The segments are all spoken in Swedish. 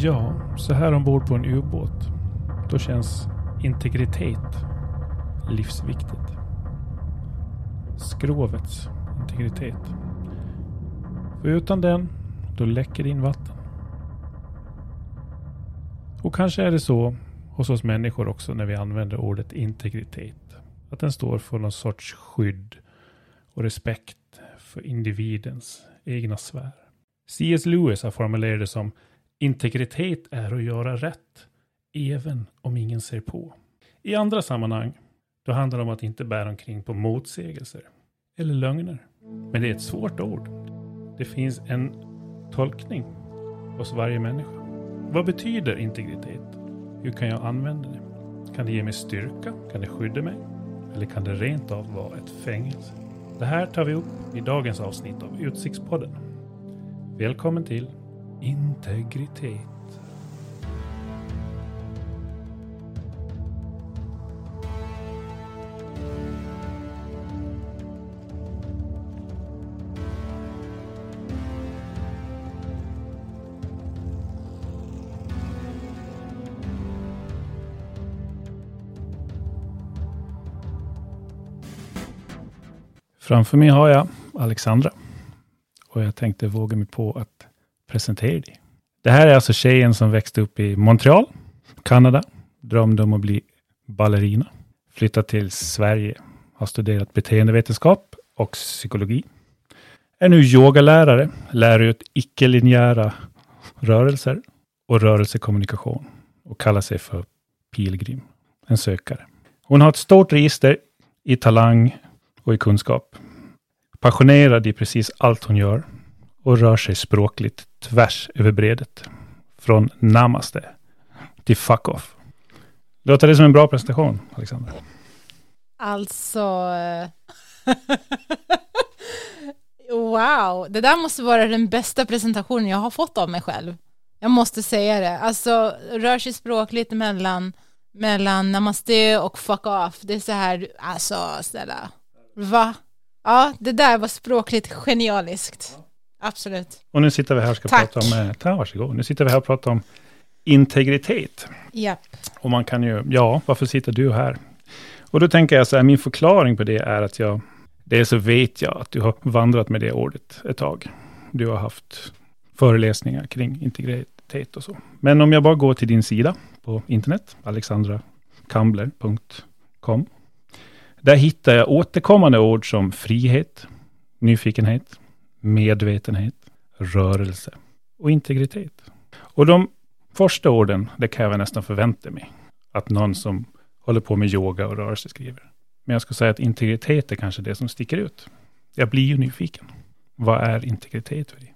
Ja, så här ombord på en ubåt. Då känns integritet livsviktigt. Skrovets integritet. För utan den, då läcker det in vatten. Och kanske är det så hos oss människor också när vi använder ordet integritet. Att den står för någon sorts skydd och respekt för individens egna sfär. C.S. Lewis har formulerat det som integritet är att göra rätt, även om ingen ser på. I andra sammanhang, då handlar det om att inte bära omkring på motsägelser eller lögner. Men det är ett svårt ord. Det finns en tolkning hos varje människa. Vad betyder integritet? Hur kan jag använda det? Kan det ge mig styrka? Kan det skydda mig? Eller kan det rent av vara ett fängelse? Det här tar vi upp i dagens avsnitt av Utsiktspodden. Välkommen till Integritet. Framför mig har jag Alexandra. Och jag tänkte våga mig på att presentera dig. Det här är alltså tjejen som växte upp i Montreal, Kanada. Drömde om att bli ballerina. Flyttat till Sverige. Har studerat beteendevetenskap och psykologi. Är nu yogalärare. Lär ut icke-linjära rörelser och rörelsekommunikation. Och kallar sig för pilgrim. En sökare. Hon har ett stort register i talang och i kunskap. Passionerad i precis allt hon gör och rör sig språkligt tvärs över bredet. Från namaste till fuck off. Låter det som en bra presentation, Alexander? Alltså... Eh, wow, det där måste vara den bästa presentationen jag har fått av mig själv. Jag måste säga det. Alltså, rör sig språkligt mellan, mellan namaste och fuck off. Det är så här, alltså, snälla. Va? Ja, det där var språkligt genialiskt. Absolut. Och nu sitter vi här och ska Tack. prata om, eh, ta varsågod, nu sitter vi här och pratar om integritet. Ja. Och man kan ju, ja, varför sitter du här? Och då tänker jag så här, min förklaring på det är att jag, dels så vet jag att du har vandrat med det ordet ett tag. Du har haft föreläsningar kring integritet och så. Men om jag bara går till din sida på internet, alexandrakambler.com. Där hittar jag återkommande ord som frihet, nyfikenhet, medvetenhet, rörelse och integritet. Och de första orden, det kan jag nästan förvänta mig att någon som håller på med yoga och rörelse skriver. Men jag skulle säga att integritet är kanske det som sticker ut. Jag blir ju nyfiken. Vad är integritet för dig?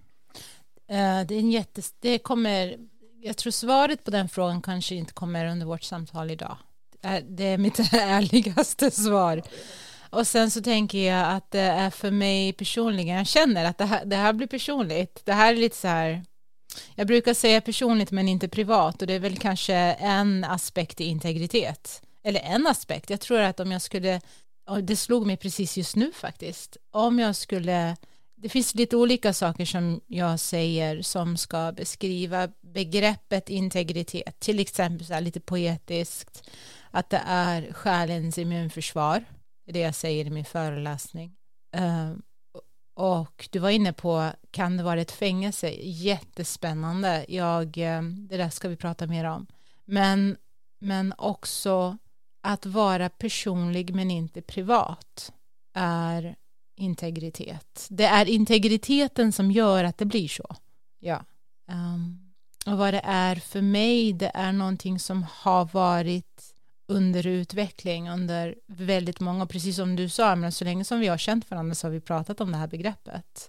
Eh, det är en jättes... Det kommer... Jag tror svaret på den frågan kanske inte kommer under vårt samtal idag. Det är- Det är mitt ärligaste svar. Och sen så tänker jag att det är för mig personligen, jag känner att det här, det här blir personligt. Det här är lite så här, jag brukar säga personligt men inte privat och det är väl kanske en aspekt i integritet. Eller en aspekt, jag tror att om jag skulle, det slog mig precis just nu faktiskt, om jag skulle det finns lite olika saker som jag säger som ska beskriva begreppet integritet. Till exempel så här lite poetiskt att det är själens immunförsvar. Det är det jag säger i min föreläsning. Ehm, och du var inne på, kan det vara ett fängelse? Jättespännande. Jag, ehm, det där ska vi prata mer om. Men, men också att vara personlig men inte privat är integritet. Det är integriteten som gör att det blir så. Ja. Um, och vad det är för mig, det är någonting som har varit under utveckling under väldigt många, precis som du sa, men så länge som vi har känt varandra så har vi pratat om det här begreppet.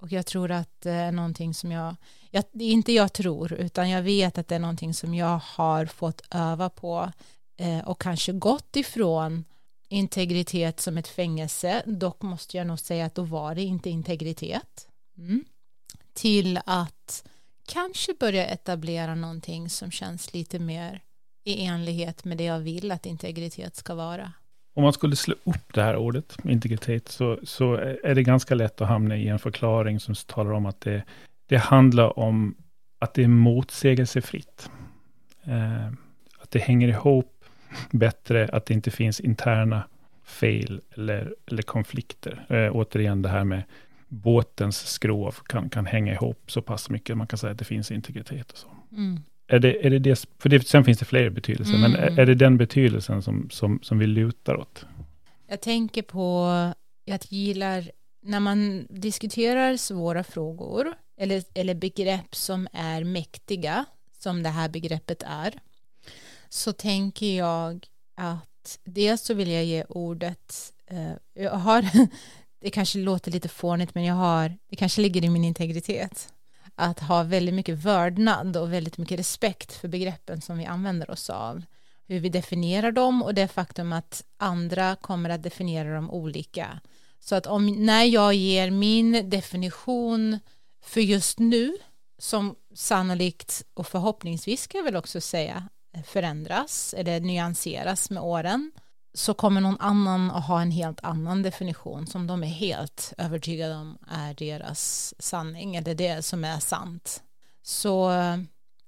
Och jag tror att det är någonting som jag, jag inte jag tror, utan jag vet att det är någonting som jag har fått öva på eh, och kanske gått ifrån integritet som ett fängelse, dock måste jag nog säga att då var det inte integritet, mm. till att kanske börja etablera någonting som känns lite mer i enlighet med det jag vill att integritet ska vara. Om man skulle slå upp det här ordet, integritet, så, så är det ganska lätt att hamna i en förklaring som talar om att det, det handlar om att det är motsägelsefritt. Eh, att det hänger ihop bättre, att det inte finns interna fel eller, eller konflikter. Eh, återigen det här med båtens skrov kan, kan hänga ihop så pass mycket. Man kan säga att det finns integritet och så. Mm. Är det, är det det, för det, sen finns det fler betydelser, mm. men är, är, det den betydelsen som, som, som vi lutar åt? Jag tänker på, jag gillar, när man diskuterar svåra frågor, eller, eller begrepp som är mäktiga, som det här begreppet är, så tänker jag att dels så vill jag ge ordet, eh, jag har, det kanske låter lite fånigt, men jag har, det kanske ligger i min integritet, att ha väldigt mycket vördnad och väldigt mycket respekt för begreppen som vi använder oss av, hur vi definierar dem och det faktum att andra kommer att definiera dem olika. Så att om, när jag ger min definition för just nu, som sannolikt och förhoppningsvis ska jag väl också säga förändras eller nyanseras med åren så kommer någon annan att ha en helt annan definition som de är helt övertygade om är deras sanning eller det som är sant. Så,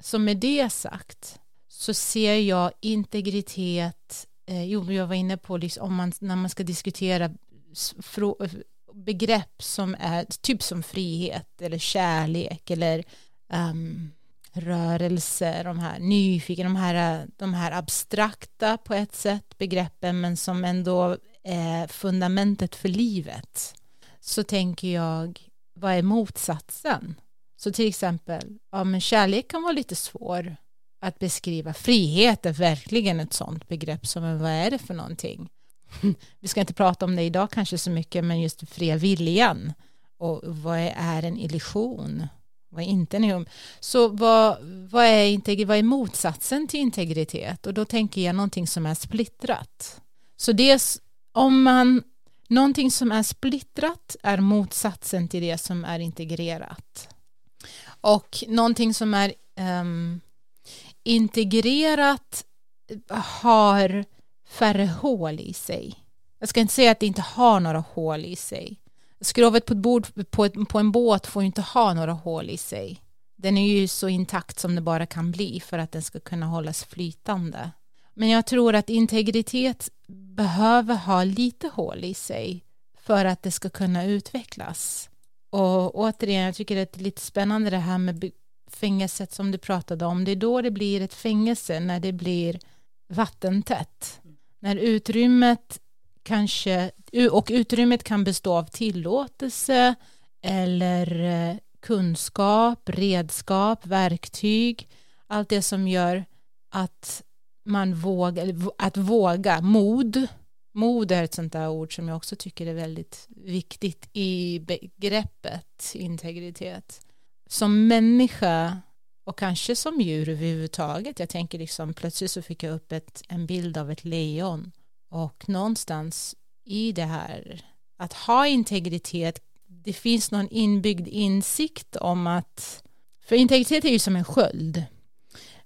så med det sagt så ser jag integritet, eh, jo jag var inne på liksom, om man, när man ska diskutera begrepp som är typ som frihet eller kärlek eller um, rörelser, de här nyfikna, de här, de här abstrakta på ett sätt begreppen men som ändå är fundamentet för livet så tänker jag vad är motsatsen? Så till exempel, ja men kärlek kan vara lite svår att beskriva. Frihet är verkligen ett sånt begrepp som vad är det för någonting? Vi ska inte prata om det idag kanske så mycket men just fria viljan och vad är en illusion? Vad är inte en Så vad, vad, är vad är motsatsen till integritet? Och då tänker jag någonting som är splittrat. Så det om man, någonting som är splittrat är motsatsen till det som är integrerat. Och någonting som är um, integrerat eh, har färre hål i sig. Jag ska inte säga att det inte har några hål i sig. Skrovet på ett bord på, ett, på en båt får ju inte ha några hål i sig. Den är ju så intakt som det bara kan bli för att den ska kunna hållas flytande. Men jag tror att integritet behöver ha lite hål i sig för att det ska kunna utvecklas. Och återigen, jag tycker det är lite spännande det här med fängelset som du pratade om. Det är då det blir ett fängelse, när det blir vattentätt. När utrymmet kanske, och utrymmet kan bestå av tillåtelse eller eh, kunskap, redskap, verktyg, allt det som gör att man vågar, att våga, mod, mod är ett sånt där ord som jag också tycker är väldigt viktigt i begreppet integritet. Som människa och kanske som djur överhuvudtaget, jag tänker liksom plötsligt så fick jag upp ett, en bild av ett lejon och någonstans i det här, att ha integritet, det finns någon inbyggd insikt om att, för integritet är ju som en sköld,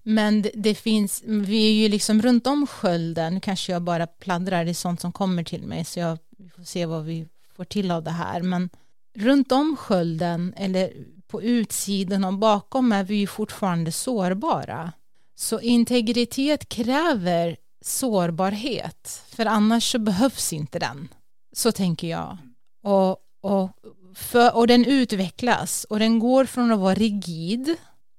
men det, det finns, vi är ju liksom runt om skölden, kanske jag bara pladdrar, det är sånt som kommer till mig, så jag vi får se vad vi får till av det här, men runt om skölden eller på utsidan och bakom är vi ju fortfarande sårbara. Så integritet kräver sårbarhet, för annars så behövs inte den. Så tänker jag. Och, och, för, och den utvecklas och den går från att vara rigid,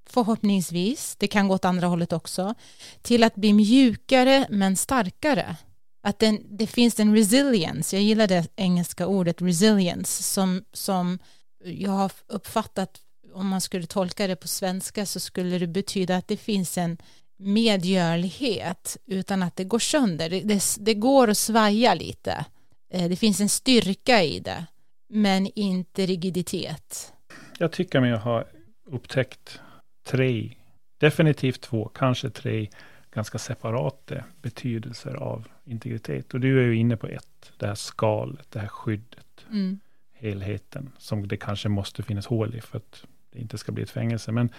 förhoppningsvis, det kan gå åt andra hållet också, till att bli mjukare men starkare. Att den, det finns en resilience, jag gillar det engelska ordet resilience, som, som jag har uppfattat, om man skulle tolka det på svenska så skulle det betyda att det finns en medgörlighet utan att det går sönder. Det, det, det, går att svaja lite. Eh, det finns en styrka i det, men inte rigiditet. Jag tycker mig ha upptäckt tre, definitivt två, kanske tre ganska separata betydelser av integritet. Och du är ju inne på ett, det här skalet, det här skyddet, mm. helheten, som det kanske måste finnas hål i för att det inte ska bli ett fängelse. Men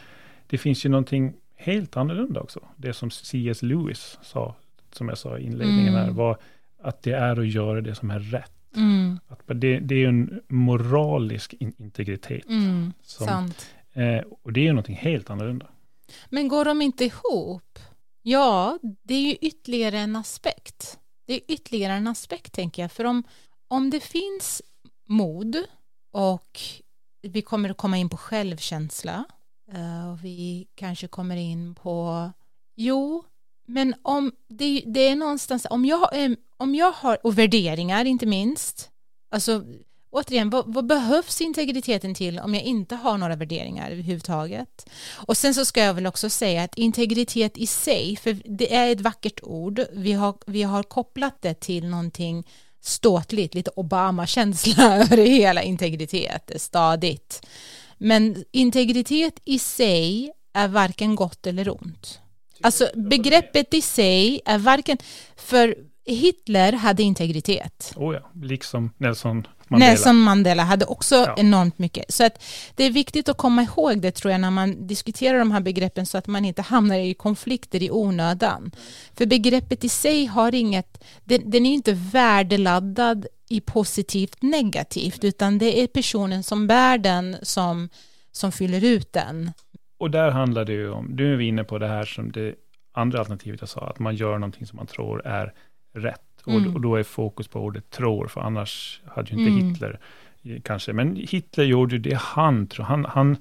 det finns ju någonting helt annorlunda också. Det som C.S. Lewis sa, som jag sa i inledningen mm. här, var att det är att göra det som är rätt. Mm. Att det, det är en moralisk integritet. Mm. Som, Eh, och det är ju någonting helt annorlunda. Men går de inte ihop? Ja, det är ju ytterligare en aspekt. Det är ytterligare en aspekt tänker jag. För om, om det finns mod och vi kommer att komma in på självkänsla Eh, och vi kanske kommer in på jo, men om det, det är någonstans om jag, eh, om jag har och värderingar inte minst alltså återigen, vad, vad, behövs integriteten till om jag inte har några värderingar överhuvudtaget? Och sen så ska jag väl också säga att integritet i sig, för det är ett vackert ord, vi har, vi har kopplat det till någonting ståtligt, lite Obama-känsla över hela integritet, stadigt. Men integritet i sig är varken gott eller ont. Alltså begreppet i sig är varken, för Hitler hade integritet. Oh ja, liksom Nelson Mandela. Nelson Mandela hade också ja. enormt mycket. Så att det är viktigt att komma ihåg det tror jag när man diskuterar de här begreppen så att man inte hamnar i konflikter i onödan. För begreppet i sig har inget, den, den är inte värdeladdad i positivt negativt utan det är personen som bär den som, som fyller ut den. Och där handlar det ju om, du är inne på det här som det andra alternativet jag sa, att man gör någonting som man tror är rätt. Mm. Och, och, då är fokus på ordet tror, för annars hade ju inte mm. Hitler kanske, men Hitler gjorde det han tror, han, han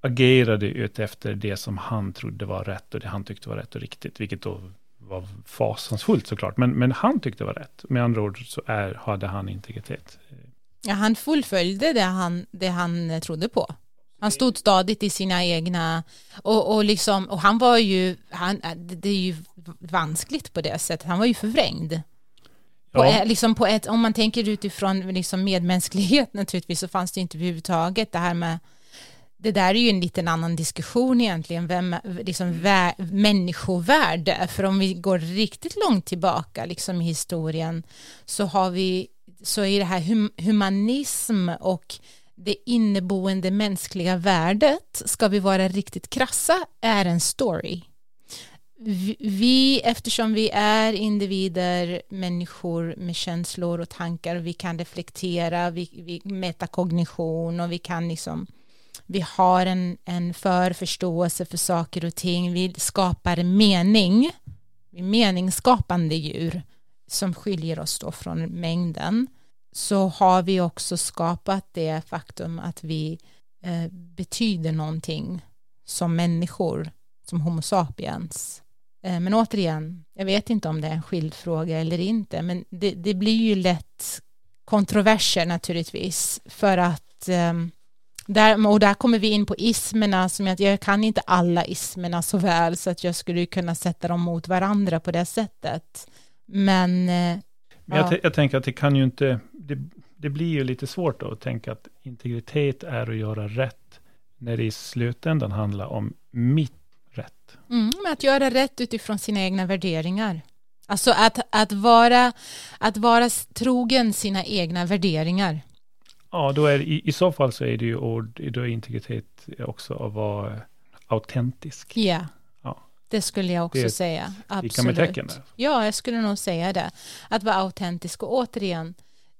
agerade ut efter det som han trodde var rätt och det han tyckte var rätt och riktigt, vilket då var fasansfullt såklart, men, men han tyckte var rätt. Med andra ord så är, hade han integritet. Ja, han fullföljde det han, det han trodde på. Han stod stadigt i sina egna och, och, liksom, och han var ju, han, det är ju vanskligt på det sättet, han var ju förvrängd. På, ja. liksom på ett, om man tänker utifrån liksom medmänsklighet naturligtvis så fanns det inte överhuvudtaget det här med det där är ju en liten annan diskussion egentligen, vem, liksom vä, människovärde, för om vi går riktigt långt tillbaka liksom i historien så har vi, så är det här hum, humanism och det inneboende mänskliga värdet, ska vi vara riktigt krassa, är en story. Vi, eftersom vi är individer, människor med känslor och tankar, vi kan reflektera, vi, vi metakognition och vi kan liksom vi har en, en förförståelse för saker och ting, vi skapar mening, vi är meningsskapande djur som skiljer oss då från mängden. Så har vi också skapat det faktum att vi eh, betyder någonting som människor, som Homo sapiens. Eh, men återigen, jag vet inte om det är en skild fråga eller inte, men det, det blir ju lätt kontroverser naturligtvis, för att eh, där, och där kommer vi in på ismerna, som jag, jag kan inte alla ismerna så väl, så att jag skulle kunna sätta dem mot varandra på det sättet. Men eh, men jag, jag, tänker att det kan ju inte, det, det blir ju lite svårt då att tänka att integritet är att göra rätt, när det i slutändan handlar om mitt rätt. Mm, att göra rätt utifrån sina egna värderingar. Alltså att, att, vara, att vara trogen sina egna värderingar. Ja, då är i, i så fall så är det ju ord, då är integritet också att vara autentisk. Ja. Yeah. Det skulle jag också säga. Absolut. Ja, jag skulle nog säga det. Att vara autentisk och återigen,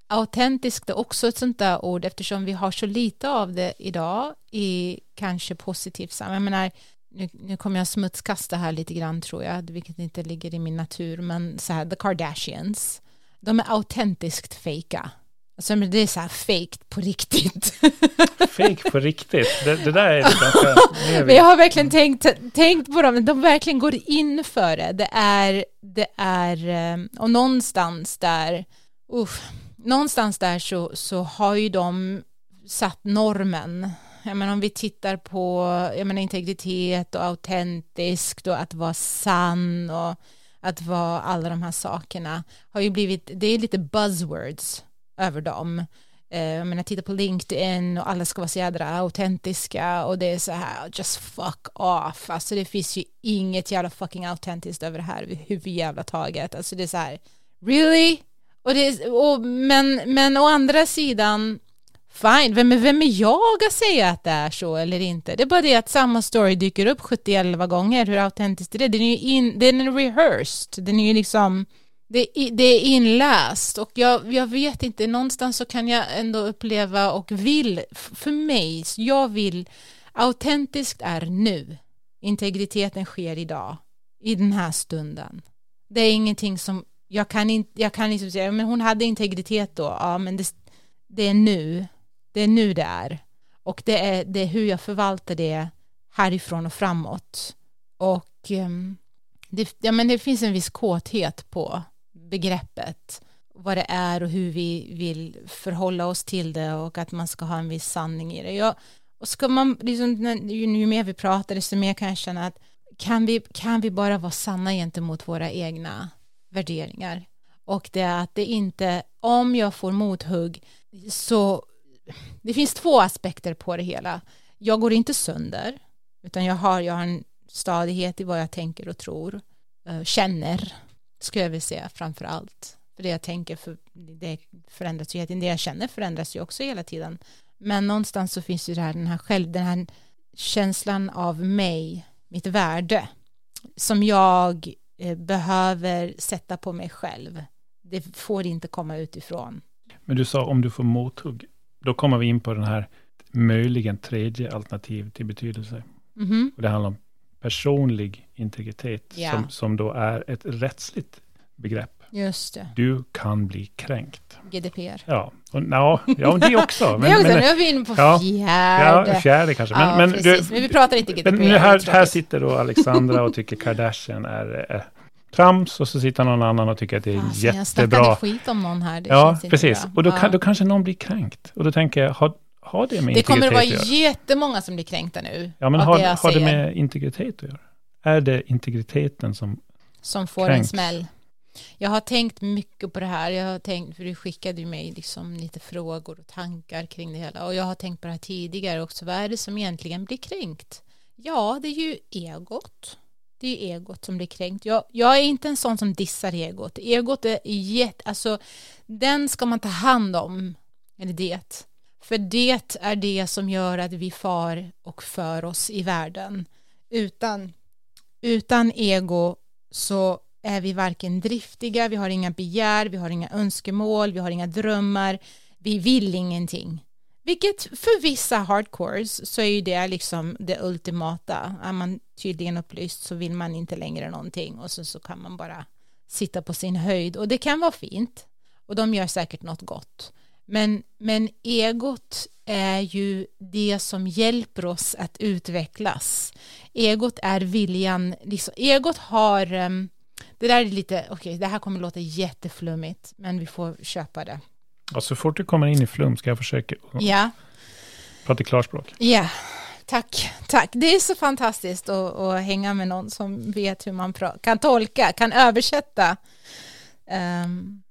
autentiskt är också ett sånt där ord eftersom vi har så lite av det idag i kanske positivt sammanhang. Jag menar, nu, nu kommer jag smutskasta här lite grann tror jag, vilket inte ligger i min natur, men så här, the Kardashians, de är autentiskt fejka. Alltså det är så här fake på riktigt. fake på riktigt, det, det där är ganska... Men jag har verkligen tänkt, tänkt på dem, de verkligen går in för det. Det är, det är, eh, och någonstans där, uff, någonstans där så, så har ju de satt normen. Jag menar om vi tittar på jag menar, integritet och autentiskt och att vara sann och att vara alla de här sakerna har ju blivit, det är lite buzzwords över dem. Eh, jag menar, titta på LinkedIn och alla ska vara så jädra autentiska och det är så här, just fuck off. Alltså det finns ju inget jävla fucking autentiskt över det här huvud jävla taget. Alltså det är så här, really? Och det, är, och, men, men å andra sidan, fine, vem är, vem är jag att säga att det är så eller inte? Det är bara det att samma story dyker upp 71 gånger, hur autentiskt är det? Den är ju in, den är rehearsed, den är ju liksom det, det är inläst och jag, jag vet inte, någonstans så kan jag ändå uppleva och vill, för mig, jag vill autentiskt är nu. Integriteten sker idag, i den här stunden. Det är ingenting som, jag kan inte, jag kan inte säga, men hon hade integritet då, ja men det, det är nu, det är nu det är. Och det är, det är hur jag förvaltar det härifrån och framåt. Och ehm, det, ja, men det finns en viss kåthet på begreppet vad det är och hur vi vill förhålla oss till det och att man ska ha en viss sanning i det. Jag, och ska man, liksom, ju, ju mer vi pratar desto mer kan jag känna att kan vi, kan vi bara vara sanna gentemot våra egna värderingar och det är att det inte, om jag får mothugg så det finns två aspekter på det hela. Jag går inte sönder utan jag har, jag har en stadighet i vad jag tänker och tror, eh, känner, skulle jag vilja säga framför allt. För det jag tänker för, det förändras ju hela tiden, det jag känner förändras ju också hela tiden. Men någonstans så finns ju det här, den här själv, den här känslan av mig, mitt värde, som jag eh, behöver sätta på mig själv. Det får inte komma utifrån. Men du sa om du får mothugg, då kommer vi in på den här möjligen tredje alternativ till betydelse. Mm -hmm. Och det handlar om personlig integritet, ja. som, som då är ett rättsligt begrepp. Just det. Du kan bli kränkt. GDPR. Ja, och, ja, ja det också. Men, det också, men, nu är vi inne på ja, fjärde. Ja, fjärde kanske. Men, ja, men, du, men vi pratar inte GDPR. Men här, här sitter då Alexandra och tycker Kardashian är eh, trams och så sitter någon annan och tycker att det är alltså, jättebra. Jag skit om någon här. Det ja, precis. Och då, kan, då kanske någon blir kränkt. Och då tänker jag, har, har det med det integritet att göra? Det kommer att vara jättemånga som blir kränkta nu. Ja, men har det, har det med integritet att göra? Är det integriteten som Som får kränks? en smäll? Jag har tänkt mycket på det här. Jag har tänkt, för du skickade ju mig liksom lite frågor och tankar kring det hela. Och jag har tänkt på det här tidigare också. Vad är det som egentligen blir kränkt? Ja, det är ju egot. Det är egot som blir kränkt. Jag, jag är inte en sån som dissar egot. Egot är jätte, alltså den ska man ta hand om. Eller det. För det är det som gör att vi far och för oss i världen. Utan, utan ego så är vi varken driftiga, vi har inga begär, vi har inga önskemål, vi har inga drömmar, vi vill ingenting. Vilket för vissa hardcores så är ju det liksom det ultimata. Är man tydligen upplyst så vill man inte längre någonting och så, så kan man bara sitta på sin höjd och det kan vara fint och de gör säkert något gott. Men, men egot är ju det som hjälper oss att utvecklas. Egot är viljan, liksom, egot har um, det där är lite, okej, okay, det här kommer låta jätteflummigt, men vi får köpa det. Ja, så fort du kommer in i flum ska jag försöka ja. prata klarspråk. Ja, tack, tack. Det är så fantastiskt att, att hänga med någon som vet hur man kan tolka, kan översätta. Um,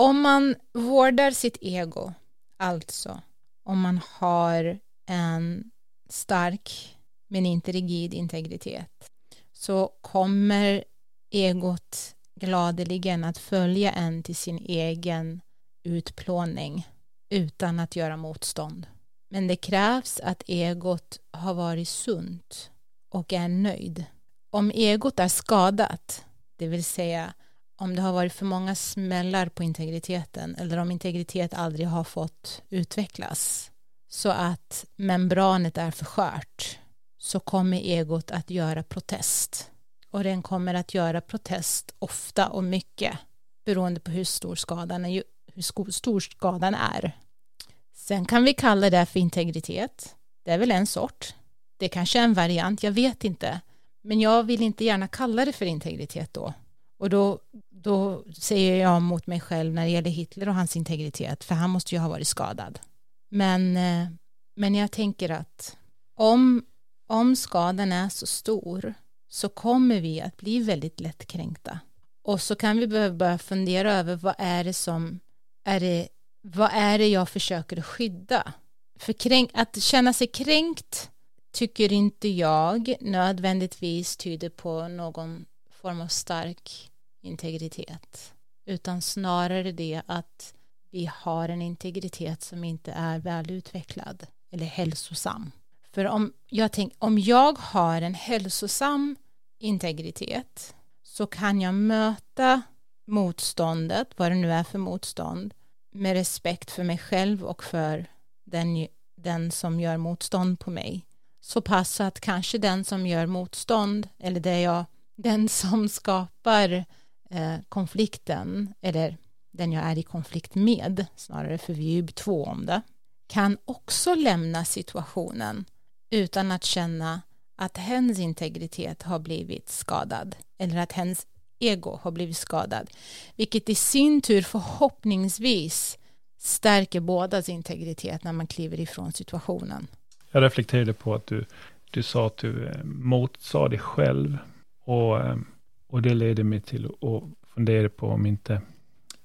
om man vårdar sitt ego, alltså om man har en stark men inte rigid integritet, så kommer egot gladeligen att följa en till sin egen utplåning utan att göra motstånd. Men det krävs att egot har varit sunt och är nöjd. Om egot är skadat, det vill säga om det har varit för många smällar på integriteten eller om integritet aldrig har fått utvecklas så att membranet är för skört så kommer egot att göra protest och den kommer att göra protest ofta och mycket beroende på hur stor skadan är. Hur stor skadan är. Sen kan vi kalla det för integritet. Det är väl en sort. Det kanske är en variant, jag vet inte. Men jag vill inte gärna kalla det för integritet då. Och då, då säger jag mot mig själv när det gäller Hitler och hans integritet, för han måste ju ha varit skadad. Men, eh, men jag tänker att om, om skadan är så stor så kommer vi att bli väldigt lättkränkta. Och så kan vi börja fundera över vad är det som är det, vad är det jag försöker skydda? För kränk, att känna sig kränkt tycker inte jag nödvändigtvis tyder på någon form av stark integritet utan snarare det att vi har en integritet som inte är välutvecklad eller hälsosam. För om jag, tänk, om jag har en hälsosam integritet så kan jag möta motståndet, vad det nu är för motstånd, med respekt för mig själv och för den, den som gör motstånd på mig så pass att kanske den som gör motstånd eller det jag, den som skapar eh, Eh, konflikten eller den jag är i konflikt med snarare för vi är ju två om det kan också lämna situationen utan att känna att hens integritet har blivit skadad eller att hens ego har blivit skadad vilket i sin tur förhoppningsvis stärker bådas integritet när man kliver ifrån situationen. Jag reflekterade på att du, du sa att du eh, motsade dig själv och, eh, och det leder mig till att fundera på om inte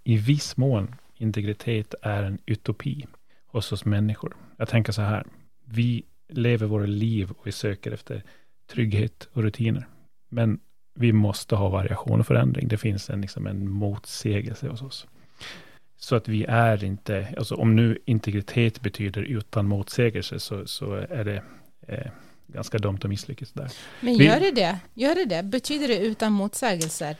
i viss mån integritet är en utopi hos oss människor. Jag tänker så här, vi lever våra liv och vi söker efter trygghet och rutiner. Men vi måste ha variation och förändring. Det finns en, liksom en motsägelse hos oss. Så att vi är inte, alltså om nu integritet betyder utan motsägelse så, så är det eh, ganska dumt att misslyckas där. Men gör det det? Gör det det? Betyder det utan motsägelser?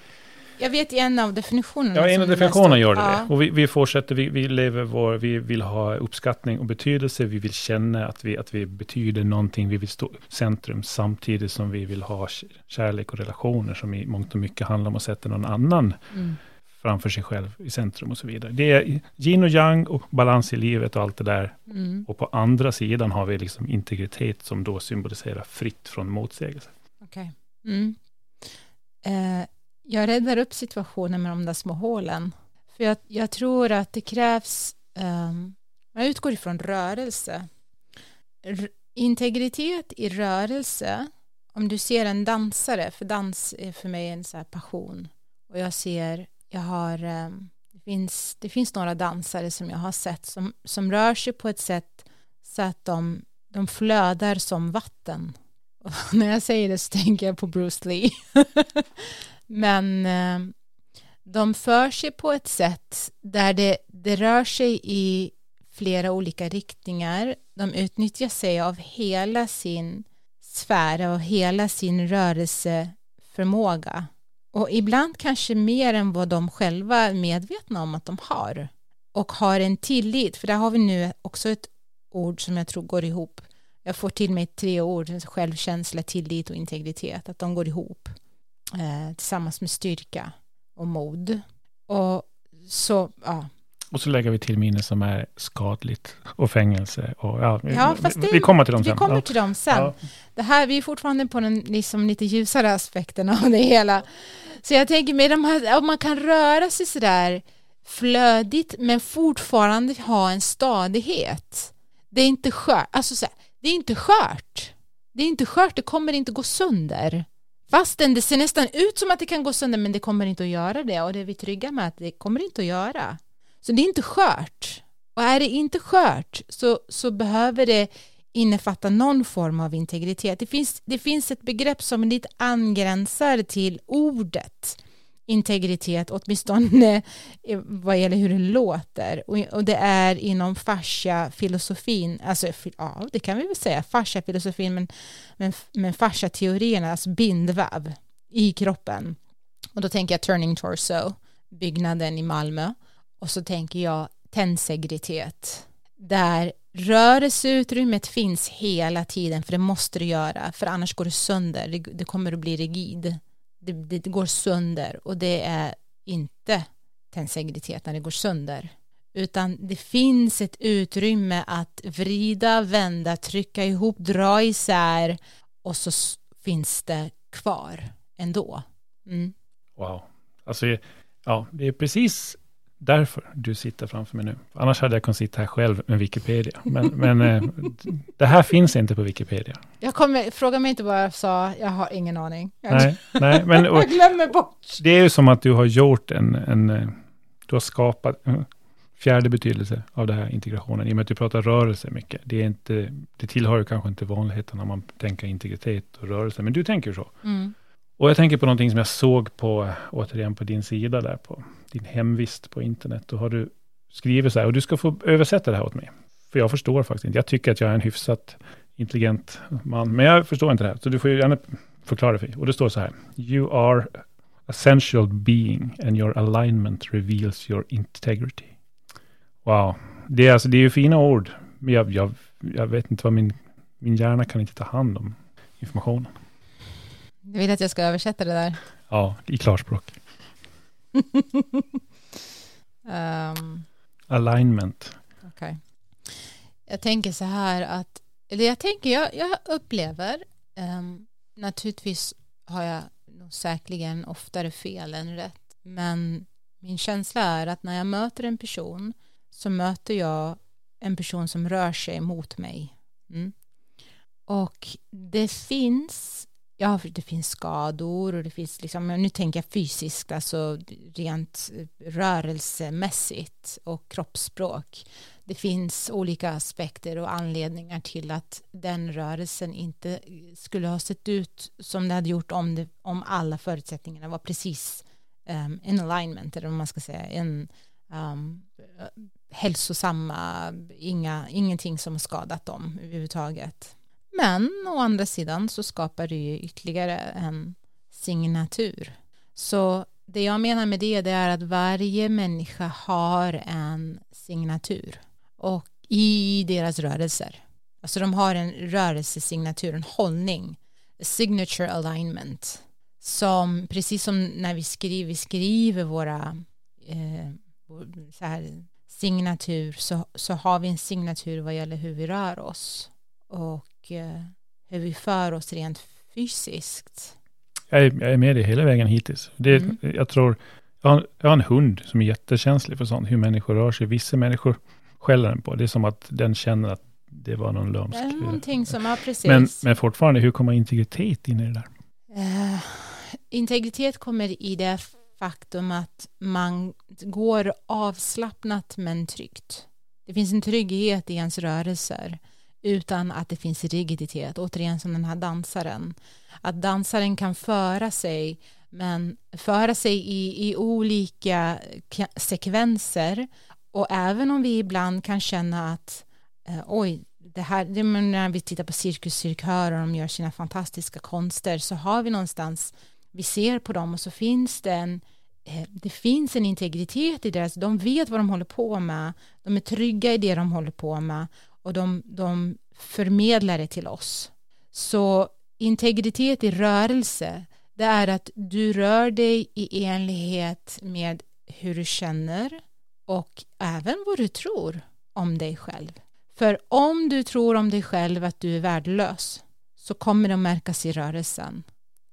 Jag vet en av definitionerna. Ja, en av definitionerna gör det. Ja. Och vi, vi fortsätter, vi, vi, lever vår, vi vill ha uppskattning och betydelse, vi vill känna att vi, att vi betyder någonting, vi vill stå i centrum samtidigt som vi vill ha kärlek och relationer som i mångt och mycket handlar om att sätta någon annan mm. Framför sig själv i centrum och så vidare. Det är yin och yang och balans i livet och allt det där. Mm. Och på andra sidan har vi liksom integritet som då symboliserar fritt från motsägelse. Okej. Okay. Mm. Eh, jag räddar upp situationen med de där små hålen. För jag, jag tror att det krävs, um, jag utgår ifrån rörelse. R integritet i rörelse, om du ser en dansare, för dans är för mig en så passion. Och jag ser, jag har, eh, det, finns, det finns några dansare som jag har sett som, som rör sig på ett sätt så att de, de flödar som vatten. Och när jag säger det så tänker jag på Bruce Lee. Men eh, de för sig på ett sätt där det, det rör sig i flera olika riktningar. De utnyttjar sig av hela sin sfär och hela sin rörelseförmåga. Och ibland kanske mer än vad de själva är medvetna om att de har. Och har en tillit, för där har vi nu också ett ord som jag tror går ihop. Jag får till mig tre ord, självkänsla, tillit och integritet, att de går ihop eh, tillsammans med styrka och mod. Och så, ja. Och så lägger vi till minne som är skadligt och fängelse. Och, ja, ja fast det, vi kommer till dem sen. Vi kommer till dem sen. Ja. Det här, vi är fortfarande på den liksom lite ljusare aspekten av det hela. Så jag tänker med de här, om man kan röra sig sådär flödigt men fortfarande ha en stadighet. Det är inte skört, alltså så här, det är inte skört. Det är inte skört, det kommer inte gå sönder. Fastän det ser nästan ut som att det kan gå sönder men det kommer inte att göra det och det är vi trygga med att det kommer inte att göra. Så det är inte skört. Och är det inte skört så, så behöver det innefatta någon form av integritet. Det finns, det finns ett begrepp som lite angränsar till ordet integritet, åtminstone vad gäller hur det låter. Och, och det är inom fascia-filosofin, alltså ja, det kan vi väl säga, fascia-filosofin, men, men, men fascia-teorierna, alltså bindväv i kroppen. Och då tänker jag Turning Torso, byggnaden i Malmö. Och så tänker jag tensegritet, där rörelseutrymmet finns hela tiden, för det måste det göra, för annars går det sönder, det, det kommer att bli rigid. Det, det går sönder och det är inte tensegritet när det går sönder. Utan det finns ett utrymme att vrida, vända, trycka ihop, dra isär och så finns det kvar ändå. Mm. Wow, alltså ja, det är precis därför du sitter framför mig nu. Annars hade jag kunnat sitta här själv med Wikipedia. Men, men eh, det här finns inte på Wikipedia. Jag kommer, fråga mig inte vad jag sa, jag har ingen aning. Jag, nej, nej, men, och, jag glömmer bort. Det är ju som att du har gjort en, en eh, du har skapat en fjärde betydelse av den här integrationen, i och med att du pratar rörelse mycket. Det, är inte, det tillhör ju kanske inte vanligheten när man tänker integritet och rörelse, men du tänker så. Mm. Och jag tänker på någonting som jag såg på, återigen på din sida där, på din hemvist på internet. Då har du skrivit så här, och du ska få översätta det här åt mig. För jag förstår faktiskt inte. Jag tycker att jag är en hyfsat intelligent man, men jag förstår inte det här. Så du får ju gärna förklara det för mig. Och det står så här, You are essential being and your alignment reveals your integrity. Wow, det är, alltså, det är ju fina ord. Men jag, jag, jag vet inte vad min min hjärna kan inte ta hand om informationen. Du vill att jag ska översätta det där? Ja, i klarspråk. Um, Alignment. Okay. Jag tänker så här att, eller jag tänker, jag, jag upplever, um, naturligtvis har jag nog säkerligen oftare fel än rätt, men min känsla är att när jag möter en person så möter jag en person som rör sig mot mig. Mm. Och det finns ja, det finns skador och det finns liksom, nu tänker jag fysiskt, alltså rent rörelsemässigt och kroppsspråk. Det finns olika aspekter och anledningar till att den rörelsen inte skulle ha sett ut som det hade gjort om, det, om alla förutsättningarna var precis um, in alignment, eller vad man ska säga, en um, hälsosamma, inga, ingenting som har skadat dem överhuvudtaget. Men å andra sidan så skapar det ju ytterligare en signatur. Så det jag menar med det, det är att varje människa har en signatur och i deras rörelser. Alltså de har en rörelsesignatur, en hållning, signature alignment som precis som när vi skriver, vi skriver våra eh, så här, signatur så, så har vi en signatur vad gäller hur vi rör oss och Eh, hur vi för oss rent fysiskt. Jag är, jag är med dig hela vägen hittills. Det, mm. Jag tror, jag har, jag har, en hund som är jättekänslig för sånt, hur människor rör sig. Vissa människor skäller den på. Det är som att den känner att det var någon lömsk. Det är någonting som, ja precis. Men, men fortfarande, hur kommer integritet in i det där? Uh, integritet kommer i det faktum att man går avslappnat men tryggt. Det finns en trygghet i ens rörelser utan att det finns rigiditet. Återigen som den här dansaren. Att dansaren kan föra sig men föra sig i, i olika sekvenser och även om vi ibland kan känna att eh, oj, det här, det när vi tittar på cirkuscirkörer och de gör sina fantastiska konster så har vi någonstans, vi ser på dem och så finns det en eh, det finns en integritet i deras, de vet vad de håller på med, de är trygga i det de håller på med och de, de förmedlar det till oss. Så integritet i rörelse, det är att du rör dig i enlighet med hur du känner och även vad du tror om dig själv. För om du tror om dig själv att du är värdelös så kommer det att märkas i rörelsen,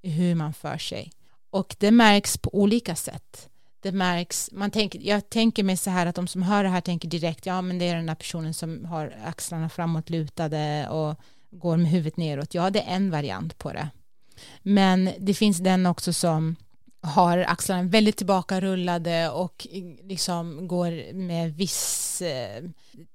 i hur man för sig. Och det märks på olika sätt det märks, man tänker, jag tänker mig så här att de som hör det här tänker direkt, ja men det är den där personen som har axlarna framåt lutade och går med huvudet neråt. Ja, det är en variant på det. Men det finns den också som har axlarna väldigt tillbakarullade och liksom går med viss eh,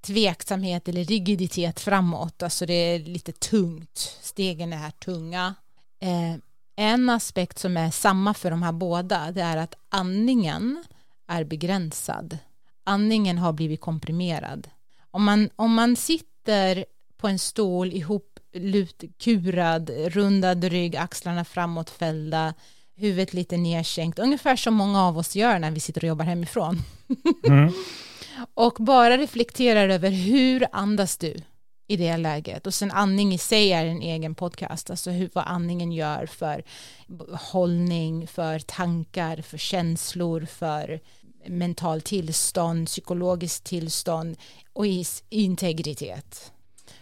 tveksamhet eller rigiditet framåt. Alltså det är lite tungt. Stegen är här tunga. Eh, en aspekt som är samma för de här båda det är att andningen är begränsad. Andningen har blivit komprimerad. Om man, om man sitter på en stol ihop kurad, rundad rygg, axlarna framåtfällda, huvudet lite nedsänkt, ungefär som många av oss gör när vi sitter och jobbar hemifrån. Mm. och bara reflekterar över hur andas du? I det läget. Och sen andning i sig är en egen podcast, alltså hur, vad andningen gör för hållning, för tankar, för känslor, för mental tillstånd, psykologiskt tillstånd och integritet.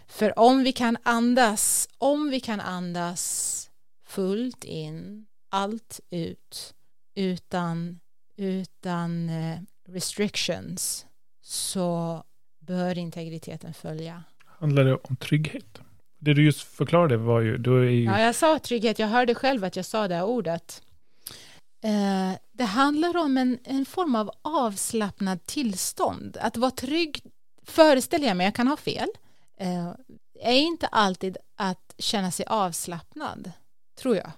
För om vi kan andas, om vi kan andas fullt in, allt ut, utan, utan eh, restrictions, så bör integriteten följa handlar det om trygghet. Det du just förklarade var ju... Då är ju... Ja, jag sa trygghet. Jag hörde själv att jag sa det ordet. Eh, det handlar om en, en form av avslappnad tillstånd. Att vara trygg, föreställer jag mig, jag kan ha fel, eh, är inte alltid att känna sig avslappnad, tror jag.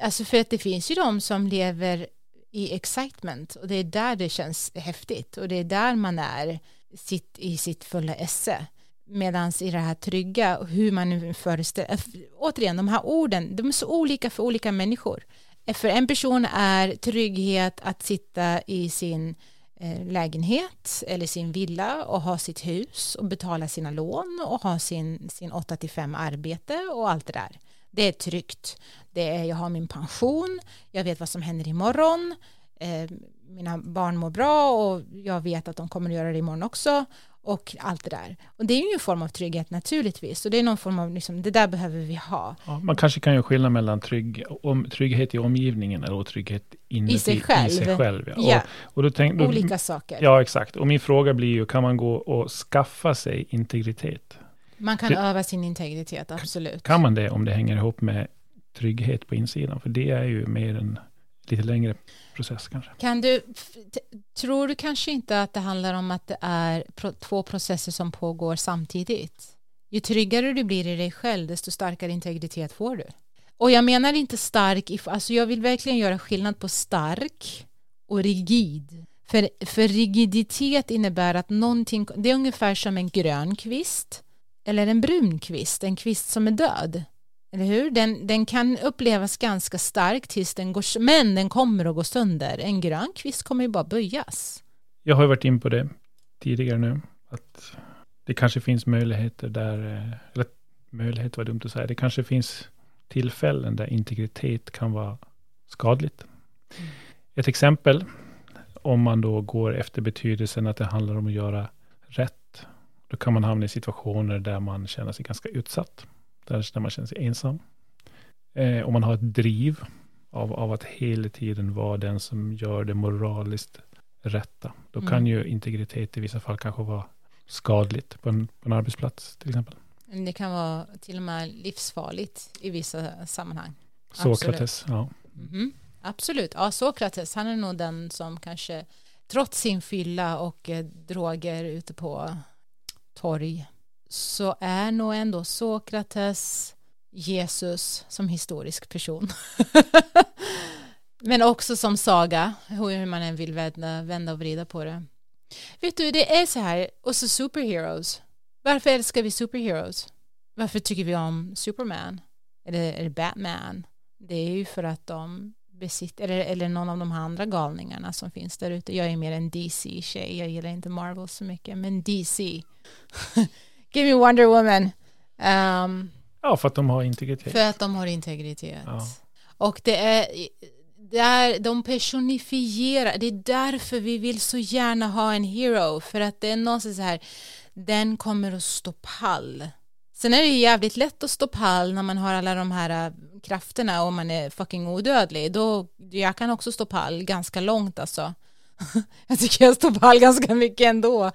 Alltså för att det finns ju de som lever i excitement och det är där det känns häftigt och det är där man är sitt, i sitt fulla esse. Medan i det här trygga, hur man nu föreställer, eh, återigen de här orden, de är så olika för olika människor. Eh, för en person är trygghet att sitta i sin eh, lägenhet eller sin villa och ha sitt hus och betala sina lån och ha sin, sin 8 5 arbete och allt det där. Det är tryggt. Det är, jag har min pension, jag vet vad som händer imorgon, eh, mina barn mår bra och jag vet att de kommer att göra det imorgon också och allt det där. Och det är ju en form av trygghet naturligtvis. Och det är någon form av, liksom, det där behöver vi ha. Ja, man kanske kan göra skillnad mellan trygg, om, trygghet i omgivningen eller trygghet inuti, I sig själv. I sig själv ja. ja. Och, och då tänk, då, Olika saker. Ja, exakt. Och min fråga blir ju, kan man gå och skaffa sig integritet? Man kan det, öva sin integritet, absolut. Kan man det om det hänger ihop med trygghet på insidan? För det är ju mer en lite längre process kanske. Kan du, tror du kanske inte att det handlar om att det är två processer som pågår samtidigt? Ju tryggare du blir i dig själv, desto starkare integritet får du. Och jag menar inte stark, alltså jag vill verkligen göra skillnad på stark och rigid. För, för rigiditet innebär att någonting, det är ungefär som en grön kvist eller en brun kvist, en kvist som är död. Eller hur? Den, den kan upplevas ganska stark tills den går, men den kommer att gå sönder. En grön kvist kommer ju bara böjas. Jag har ju varit in på det tidigare nu, att det kanske finns möjligheter där, eh, eller möjligheter var dumt att säga, det kanske finns tillfällen där integritet kan vara skadligt. Mm. Ett exempel, om man då går efter betydelsen att det handlar om att göra rätt, då kan man hamna i situationer där man känner sig ganska utsatt där man känner sig ensam. Eh, om man har ett driv av, av att hela tiden vara den som gör det moraliskt rätta. Då mm. kan ju integritet i vissa fall kanske vara skadligt på en, på en arbetsplats till exempel. Det kan vara till och med livsfarligt i vissa sammanhang. Sokrates, ja. Mm. Absolut, ja Sokrates, han är nog den som kanske trots sin fylla och eh, droger ute på torg så är nog ändå Sokrates Jesus som historisk person. Men också som saga, hur man än vill vända, vända och vrida på det. Vet du, det är så här, och så superheroes. Varför älskar vi superheroes? Varför tycker vi om Superman? Eller, eller Batman? Det är ju för att de besitter, eller, eller någon av de andra galningarna som finns där ute. Jag är mer en DC-tjej, jag gillar inte Marvel så mycket, men DC. Give me Wonder Woman. Um, ja, för att de har integritet. För att de har integritet. Ja. Och det är, det är, de personifierar, det är därför vi vill så gärna ha en hero, för att det är någonstans så här, den kommer att stå pall. Sen är det ju jävligt lätt att stå pall när man har alla de här äh, krafterna och man är fucking odödlig. Då, jag kan också stå pall ganska långt alltså. jag tycker jag står pall ganska mycket ändå.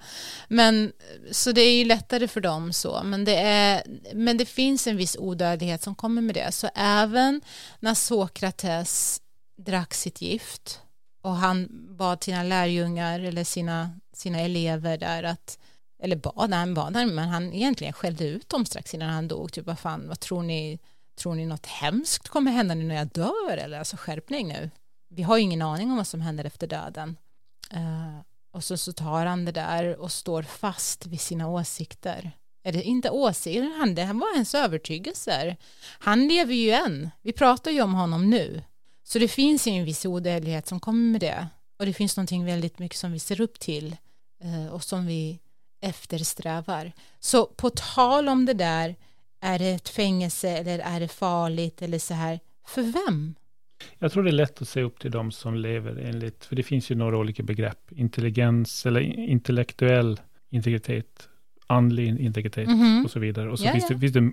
Men, så det är ju lättare för dem så. Men det, är, men det finns en viss odödlighet som kommer med det. Så även när Sokrates drack sitt gift och han bad sina lärjungar eller sina, sina elever där att eller bad, han bad men han egentligen skällde ut dem strax innan han dog. Typ vad fan, vad tror ni, tror ni något hemskt kommer hända nu när jag dör? Eller alltså skärpning nu. Vi har ju ingen aning om vad som händer efter döden. Uh, och så, så tar han det där och står fast vid sina åsikter. Eller inte åsikter, han, det var hans övertygelser. Han lever ju än. Vi pratar ju om honom nu. Så det finns en viss odödlighet som kommer med det. Och det finns någonting väldigt mycket som vi ser upp till uh, och som vi eftersträvar. Så på tal om det där, är det ett fängelse eller är det farligt eller så här, för vem? Jag tror det är lätt att se upp till de som lever enligt, för det finns ju några olika begrepp, intelligens eller intellektuell integritet, andlig integritet mm -hmm. och så vidare. Och så ja, finns, ja. Det, finns det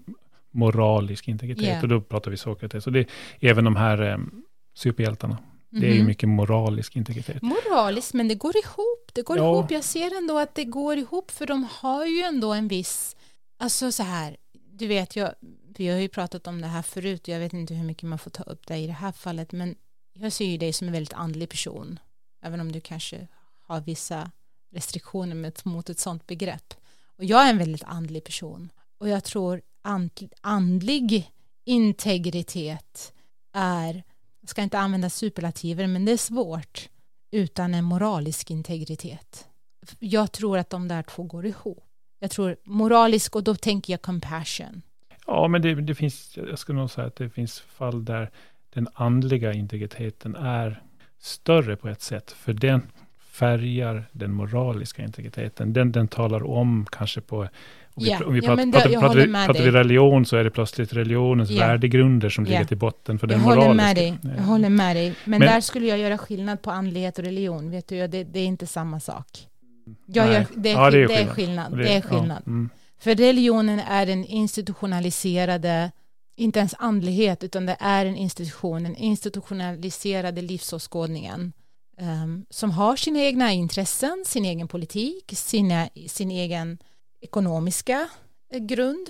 moralisk integritet yeah. och då pratar vi Sokrates. Och det även de här um, superhjältarna. Det är ju mhm. mycket moralisk integritet. Moraliskt, men det går ihop. Det går ja. ihop. Jag ser ändå att det går ihop, för de har ju ändå en viss, alltså så här, du vet, jag, vi har ju pratat om det här förut och jag vet inte hur mycket man får ta upp det i det här fallet men jag ser ju dig som en väldigt andlig person även om du kanske har vissa restriktioner mot ett sånt begrepp. Och jag är en väldigt andlig person och jag tror andlig integritet är jag ska inte använda superlativer men det är svårt utan en moralisk integritet. Jag tror att de där två går ihop. Jag tror moralisk och då tänker jag compassion. Ja, men det, det, finns, jag skulle nog säga att det finns fall där den andliga integriteten är större på ett sätt. För den, färgar den moraliska integriteten. Den, den talar om kanske på om vi, Ja, om vi ja, pratar, det- pratar, pratar, vi, pratar vi religion så är det plötsligt religionens Ja. värdegrunder som Ja. ligger till botten för Jag den håller moraliska. med dig. Jag Ja. håller med dig. Men, Men- där skulle jag göra skillnad på andlighet och religion. Vet du, det, det är inte samma sak. Jag gör, det, är, Ja, det är skill- det är skillnad. skillnad. Det är skillnad. Ja, mm. För religionen är den institutionaliserade, inte ens andlighet, utan det är en institution, den institutionaliserade livsåskådningen um, som har sina egna intressen, sin egen politik, sina, sin egen ekonomiska eh, grund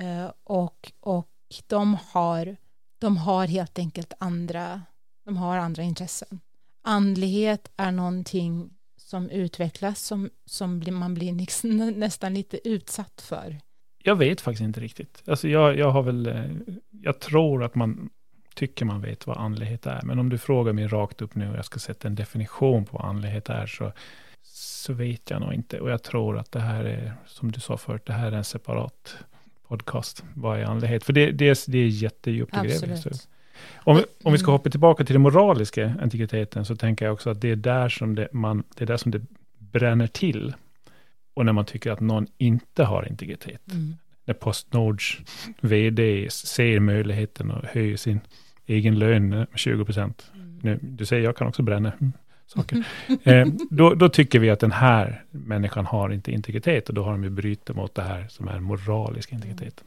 uh, och, och de, har, de har helt enkelt andra, de har andra intressen. Andlighet är någonting som utvecklas som, som man blir liksom nästan lite utsatt för. Jag vet faktiskt inte riktigt. Alltså jag, jag har väl, eh, jag tror att man tycker man vet vad andlighet är. Men om du frågar mig rakt upp nu och jag ska sätta en definition på vad andlighet är så, så vet jag nog inte. Och jag tror att det här är, som du sa förut, det här är en separat podcast. Vad är andlighet? För det, det, är, det är jättedjupt att Om, vi- om vi ska Mm. hoppa tillbaka till den moraliska integriteten så tänker jag också att det är där som det, man, det, är där som det bränner till. Och när man tycker att någon inte har integritet Mm. när Postnords vd ser möjligheten att höja sin egen lön med 20 procent. Nu, du säger jag kan också bränna mm, saker. Eh, då, då tycker vi att den här människan har inte integritet och då har de ju brutit mot det här som är moralisk integritet.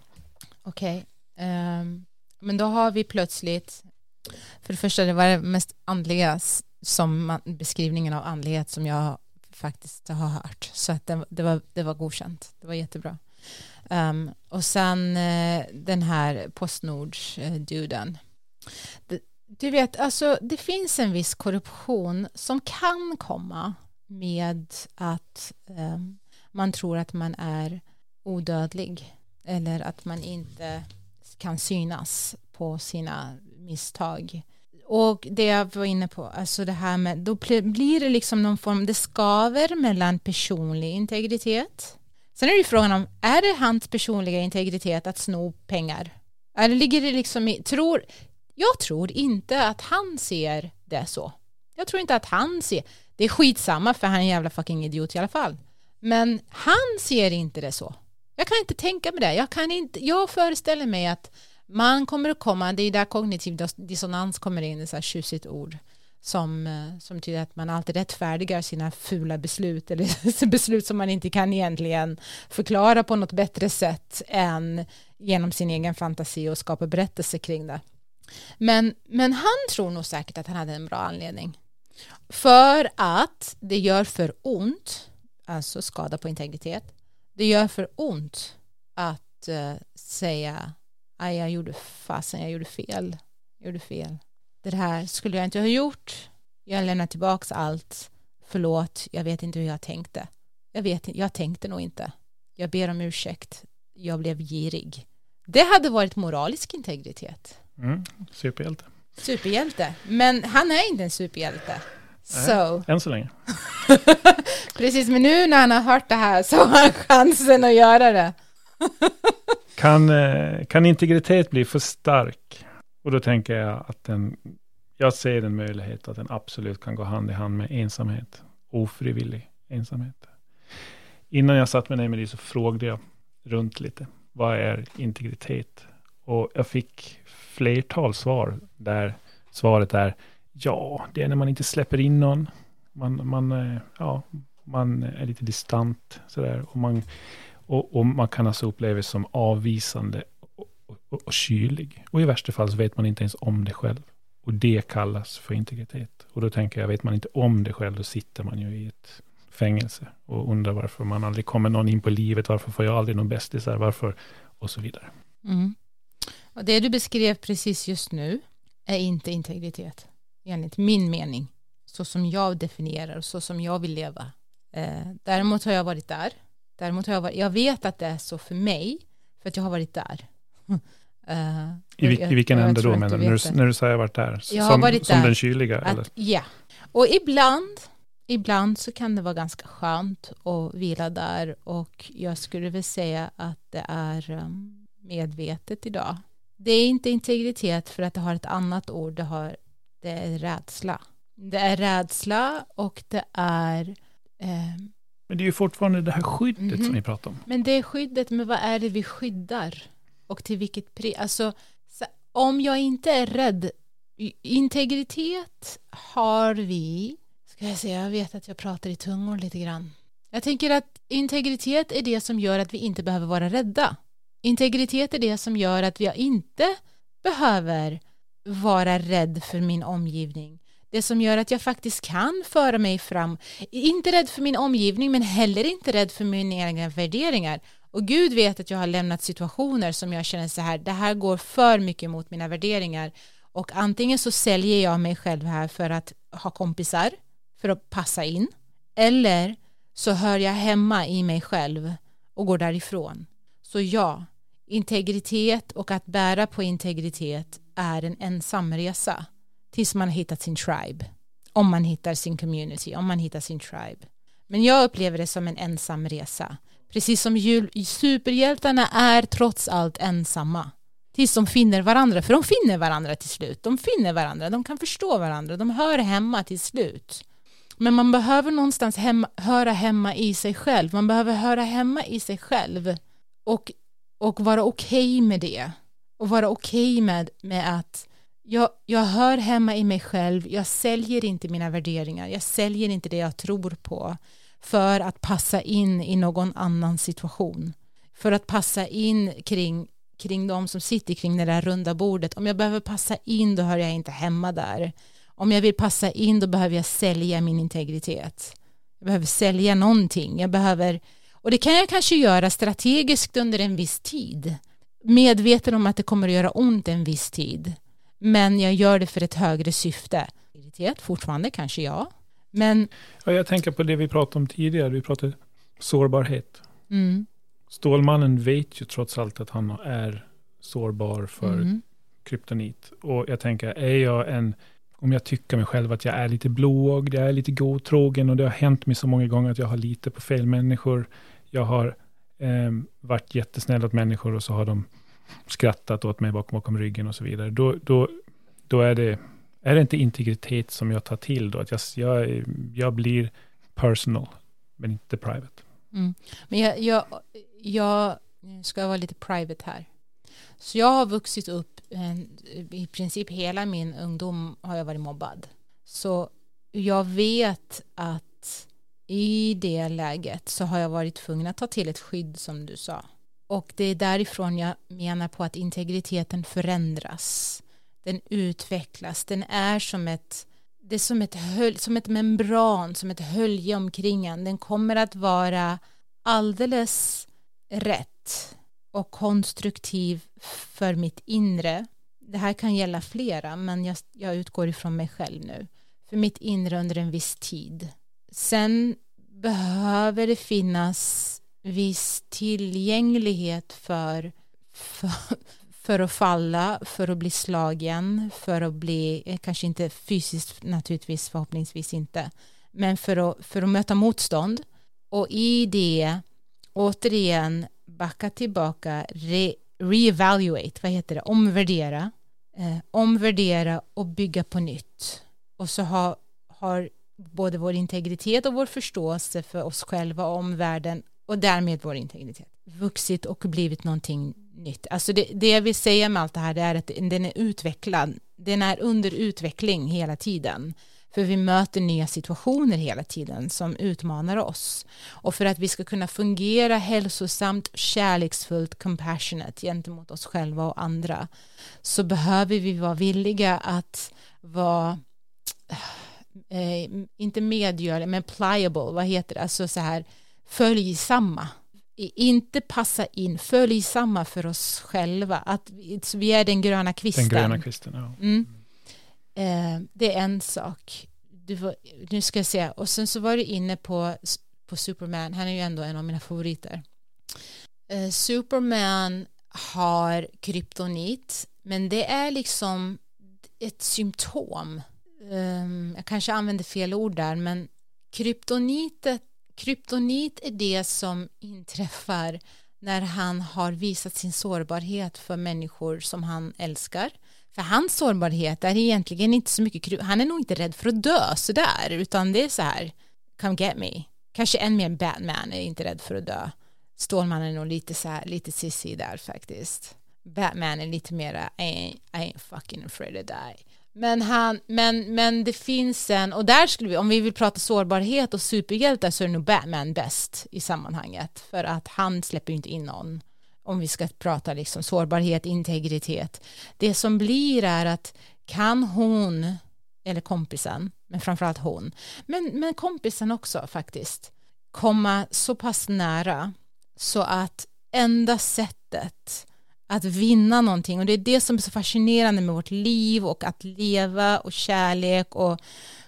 Okej, ehm, men då har vi plötsligt, för det första det var det mest andliga som man, beskrivningen av andlighet som jag faktiskt har hört, så att det, det, var, det var godkänt, det var jättebra. Um, och sen uh, den här Postnords-duden. Du vet, alltså det finns en viss korruption som kan komma med att um, man tror att man är odödlig eller att man inte kan synas på sina misstag. Och det jag var inne på, alltså det här med, då blir det liksom någon form, det skaver mellan personlig integritet. Sen är det ju frågan om, är det hans personliga integritet att sno pengar? Eller ligger det liksom i, tror, jag tror inte att han ser det så. Jag tror inte att han ser, det är skitsamma för han är en jävla fucking idiot i alla fall. Men han ser inte det så. Jag kan inte tänka mig det. Jag, kan inte, jag föreställer mig att man kommer att komma, det är där kognitiv dissonans kommer in, ett så här tjusigt ord som, eh, som betyder att man alltid rättfärdigar sina fula beslut eller beslut som man inte kan egentligen förklara på något bättre sätt än genom sin egen fantasi och skapa berättelser kring det. Men, men han tror nog säkert att han hade en bra anledning. För att det gör för ont, alltså skada på integritet, det gör för ont att eh, säga aj jag gjorde fasen, jag gjorde fel, jag gjorde fel. Det här skulle jag inte ha gjort. Jag lämnar tillbaks allt. Förlåt, jag vet inte hur jag tänkte. Jag vet jag tänkte nog inte. Jag ber om ursäkt. Jag blev girig. Det hade varit moralisk integritet. Mm, superhjälte. Superhjälte. Men han är inte en superhjälte. Så, Än så länge. precis, men nu när han har hört det här så har han chansen att göra det. Kan, eh, kan integritet bli för stark? Och då tänker jag att den, jag ser en möjlighet att den absolut kan gå hand i hand med ensamhet. Ofrivillig ensamhet. Innan jag satt mig ner med det så frågade jag runt lite. Vad är integritet? Och jag fick flertal svar där svaret är ja, det är när man inte släpper in någon. Man, man, eh, ja, man är lite distant sådär. Och man, och, och man kan alltså upplevas som avvisande och, och, och kylig. Och i värsta fall så vet man inte ens om det själv. Och det kallas för integritet. Och då tänker jag, vet man inte om det själv, då sitter man ju i ett fängelse och undrar varför man aldrig kommer någon in på livet, varför får jag aldrig någon bästisar, varför, och så vidare. Mm. Och det du beskrev precis just nu är inte integritet, enligt min mening, så som jag definierar och så som jag vill leva. Eh, däremot har jag varit där. Däremot har jag varit, jag vet att det är så för mig, för att jag har varit där. Eh, I, vil- jag- i vilken ände då menar du? När, när du säger varit där? Jag som, varit som där. den kyliga? eller? Att, ja, och ibland, ibland så kan det vara ganska skönt att vila där och jag skulle väl säga att det är um, medvetet idag. Det är inte integritet för att det har ett annat ord, det, har, det är rädsla. Det är rädsla och det är eh, Men det är ju fortfarande det här skyddet Mhm. som vi pratar om. Men det är skyddet, men vad är det vi skyddar? Och till vilket pris? Alltså, så, om jag inte är rädd, integritet har vi, ska jag säga, jag vet att jag pratar i tungor lite grann. Jag tänker att integritet är det som gör att vi inte behöver vara rädda. Integritet är det som gör att vi inte behöver vara rädd för min omgivning. Det som gör att jag faktiskt kan föra mig fram. Inte rädd för min omgivning men heller inte rädd för mina egna värderingar. Och Gud vet att jag har lämnat situationer som jag känner så här, det här går för mycket mot mina värderingar. Och antingen så säljer jag mig själv här för att ha kompisar, för att passa in. Eller så hör jag hemma i mig själv och går därifrån. Så ja, integritet och att bära på integritet är en ensamresa, tills man har hittat sin tribe. Om man hittar sin community, om man hittar sin tribe. Men jag upplever det som en ensamresa. Precis som jul, superhjältarna är trots allt ensamma. Tills de finner varandra, för de finner varandra till slut. De finner varandra, de kan förstå varandra, de hör hemma till slut. Men man behöver någonstans hemma, höra hemma i sig själv. Man behöver höra hemma i sig själv och, och vara okej med det. Och vara okej med, med att jag, jag hör hemma i mig själv, jag säljer inte mina värderingar, jag säljer inte det jag tror på för att passa in i någon annan situation. För att passa in kring, kring de som sitter kring det där runda bordet. Om jag behöver passa in då hör jag inte hemma där. Om jag vill passa in då behöver jag sälja min integritet. Jag behöver sälja någonting. Jag behöver, och det kan jag kanske göra strategiskt under en viss tid. Medveten om att det kommer att göra ont en viss tid. Men jag gör det för ett högre syfte. Integritet fortfarande kanske ja. Men Ja, jag tänker på det vi pratade om tidigare. Vi pratade sårbarhet. mm, Stålmannen vet ju trots allt att han är sårbar för mm, kryptonit. Och jag tänker, är jag en, om jag tycker mig själv att jag är lite blåögd, jag är lite godtrogen och det har hänt mig så många gånger att jag har lite på fel människor. Jag har eh, varit jättesnäll åt människor och så har de skrattat åt mig bakom, bakom ryggen och så vidare. Då, då, då är det, är det inte integritet som jag tar till då? Att jag, jag, jag blir personal, men inte private. mm. Men jag, jag, jag ska vara lite private här. Så jag har vuxit upp, i princip hela min ungdom har jag varit mobbad. Så jag vet att i det läget så har jag varit tvungen att ta till ett skydd som du sa. Och det är därifrån jag menar på att integriteten förändras. Den utvecklas, den är som ett det är som ett, höl, som ett membran, som ett hölje omkring en. Den kommer att vara alldeles rätt och konstruktiv för mitt inre. Det här kan gälla flera, men jag, jag utgår ifrån mig själv nu. För mitt inre under en viss tid. Sen behöver det finnas viss tillgänglighet för, för, för att falla, för att bli slagen, för att bli, eh, kanske inte fysiskt naturligtvis, förhoppningsvis inte, men för att, för att möta motstånd. Och i det, återigen, backa tillbaka, re, reevaluate, vad heter det, omvärdera, eh, omvärdera och bygga på nytt. Och så ha, har både vår integritet och vår förståelse för oss själva och omvärlden och därmed vår integritet vuxit och blivit någonting nytt. Alltså det, det jag vill säga med allt det här det är att den är utvecklad. Den är under utveckling hela tiden. För vi möter nya situationer hela tiden som utmanar oss. Och för att vi ska kunna fungera hälsosamt, kärleksfullt, compassionate gentemot oss själva och andra så behöver vi vara villiga att vara eh, inte medgörliga men pliable, vad heter det, alltså så här följsamma inte passa in, följsamma för oss själva. Att vi, är den gröna kvisten. Den gröna kvisten, ja. Mm. Eh, det är en sak. Var, nu ska jag se. Och sen så var du inne på, på Superman. Han är ju ändå en av mina favoriter. Eh, Superman har kryptonit. Men det är liksom ett symptom. Um, jag kanske använder fel ord där. Men kryptonitet kryptonit är det som inträffar när han har visat sin sårbarhet för människor som han älskar, För hans sårbarhet är egentligen inte så mycket, han är nog inte rädd för att dö sådär, utan det är så här, come get me. Kanske än mer Batman är inte rädd för att dö. Stålmannen är nog lite så här, lite sissy där faktiskt. Batman är lite mera, I ain't, I ain't fucking afraid to die. Men, han, men, men det finns en, och där skulle vi, om vi vill prata sårbarhet och superhjältar så är nog Batman bäst i sammanhanget. För att han släpper ju inte in någon. Om vi ska prata liksom sårbarhet, integritet. Det som blir är att kan hon, eller kompisen, men framförallt hon, men, men kompisen också faktiskt, komma så pass nära så att enda sättet att vinna någonting och det är det som är så fascinerande med vårt liv och att leva och kärlek och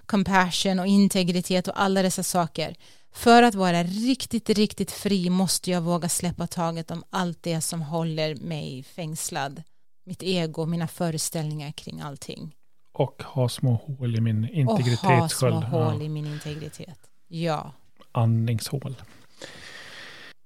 compassion och integritet och alla dessa saker. För att vara riktigt, riktigt fri måste jag våga släppa taget om allt det som håller mig fängslad. Mitt ego, mina föreställningar kring allting. Och ha små hål i min integritet. Och ha små hål i min integritet. Ja. Andningshål.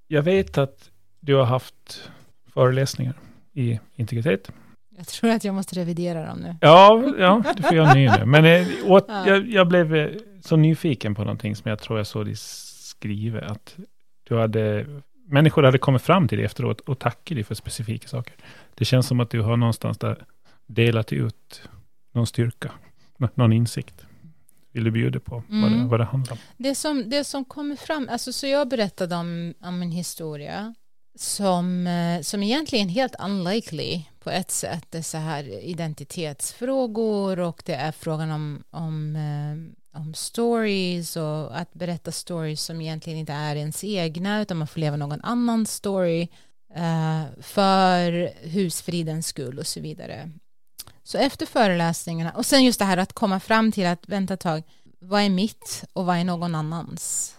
Jag vet att du har haft föreläsningar i integritet. Jag tror att jag måste revidera dem nu. Ja, ja du får göra en ny nu. Men eh, åt, ja. jag, jag, blev eh, så nyfiken på någonting som jag tror jag såg dig skriva. Att du hade, människor hade kommit fram till dig efteråt och tackat dig för specifika saker. Det känns som att du har någonstans där delat ut någon styrka, någon insikt. Vill du bjuda på mm. vad, det, mm. vad det handlar om? Det som, det som kommer fram, alltså så jag berättade om, om en historia som, eh, som egentligen är helt unlikely på ett sätt. Det är så här identitetsfrågor och det är frågan om, om, eh, om stories och att berätta stories som egentligen inte är ens egna utan man får leva någon annan story eh, för husfridens skull och så vidare. Så efter föreläsningarna och sen just det här att komma fram till att vänta ett tag, vad är mitt och vad är någon annans?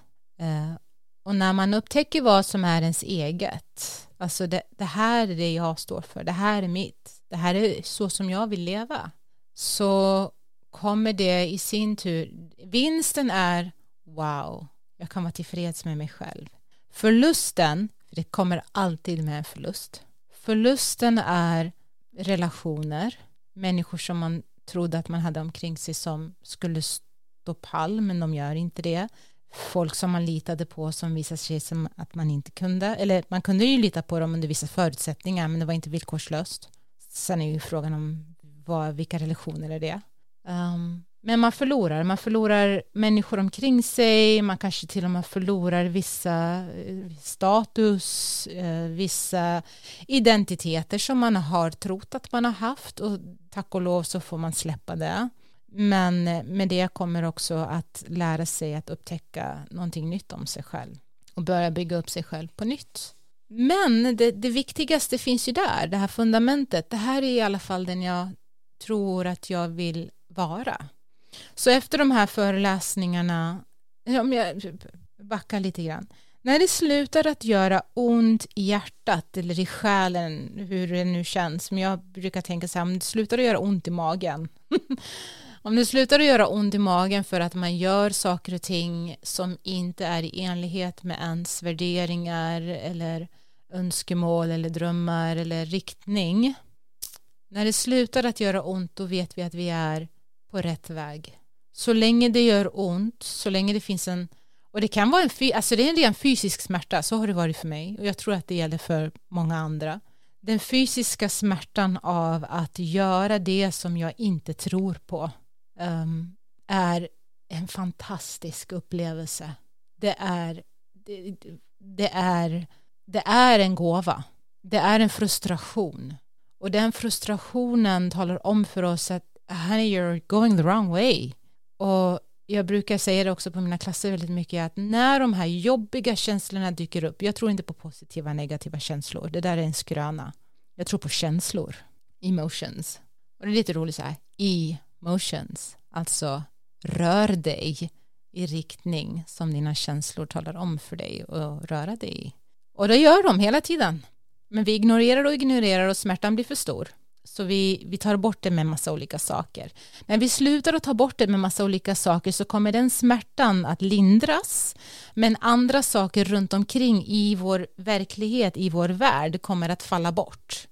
Och när man upptäcker vad som är ens eget, alltså det, det, här är det jag står för, det här är mitt, det här är så som jag vill leva, så kommer det i sin tur, vinsten är wow, jag kan vara tillfreds med mig själv. Förlusten, för det kommer alltid med en förlust, förlusten är relationer, människor som man trodde att man hade omkring sig som skulle stå pall, men de gör inte det folk som man litade på som visade sig som att man inte kunde, eller man kunde ju lita på dem under vissa förutsättningar, men det var inte villkorslöst. Sen är ju frågan om vad, vilka relationer är det? Um, men man förlorar, man förlorar människor omkring sig, man kanske till och med förlorar vissa eh, status, eh, vissa identiteter som man har trott att man har haft och tack och lov så får man släppa det. Men eh, med det kommer också att lära sig att upptäcka någonting nytt om sig själv och börja bygga upp sig själv på nytt. Men det, det viktigaste finns ju där, det här fundamentet. Det här är i alla fall den jag tror att jag vill vara. Så efter de här föreläsningarna, om jag backar lite grann, när det slutar att göra ont i hjärtat eller i själen, hur det nu känns, men jag brukar tänka så här, om det slutar att göra ont i magen, Om det slutar att göra ont i magen för att man gör saker och ting som inte är i enlighet med ens värderingar eller önskemål eller drömmar eller riktning. När det slutar att göra ont då vet vi att vi är på rätt väg. Så länge det gör ont, så länge det finns en och det kan vara en, alltså det är en ren fysisk smärta, så har det varit för mig och jag tror att det gäller för många andra. Den fysiska smärtan av att göra det som jag inte tror på um, är en fantastisk upplevelse. Det är, det, det, är, det är en gåva. Det är en frustration. Och den frustrationen talar om för oss att honey, you're going the wrong way. Och jag brukar säga det också på mina klasser väldigt mycket att när de här jobbiga känslorna dyker upp, jag tror inte på positiva negativa känslor, det där är en skröna. Jag tror på känslor, emotions. Och det är lite roligt så här, i, Motions, alltså rör dig i riktning som dina känslor talar om för dig och röra dig i. Och det gör de hela tiden. Men vi ignorerar och ignorerar och smärtan blir för stor. Så vi, vi tar bort det med massa olika saker. När vi slutar att ta bort det med massa olika saker så kommer den smärtan att lindras. Men andra saker runt omkring i vår verklighet, i vår värld kommer att falla bort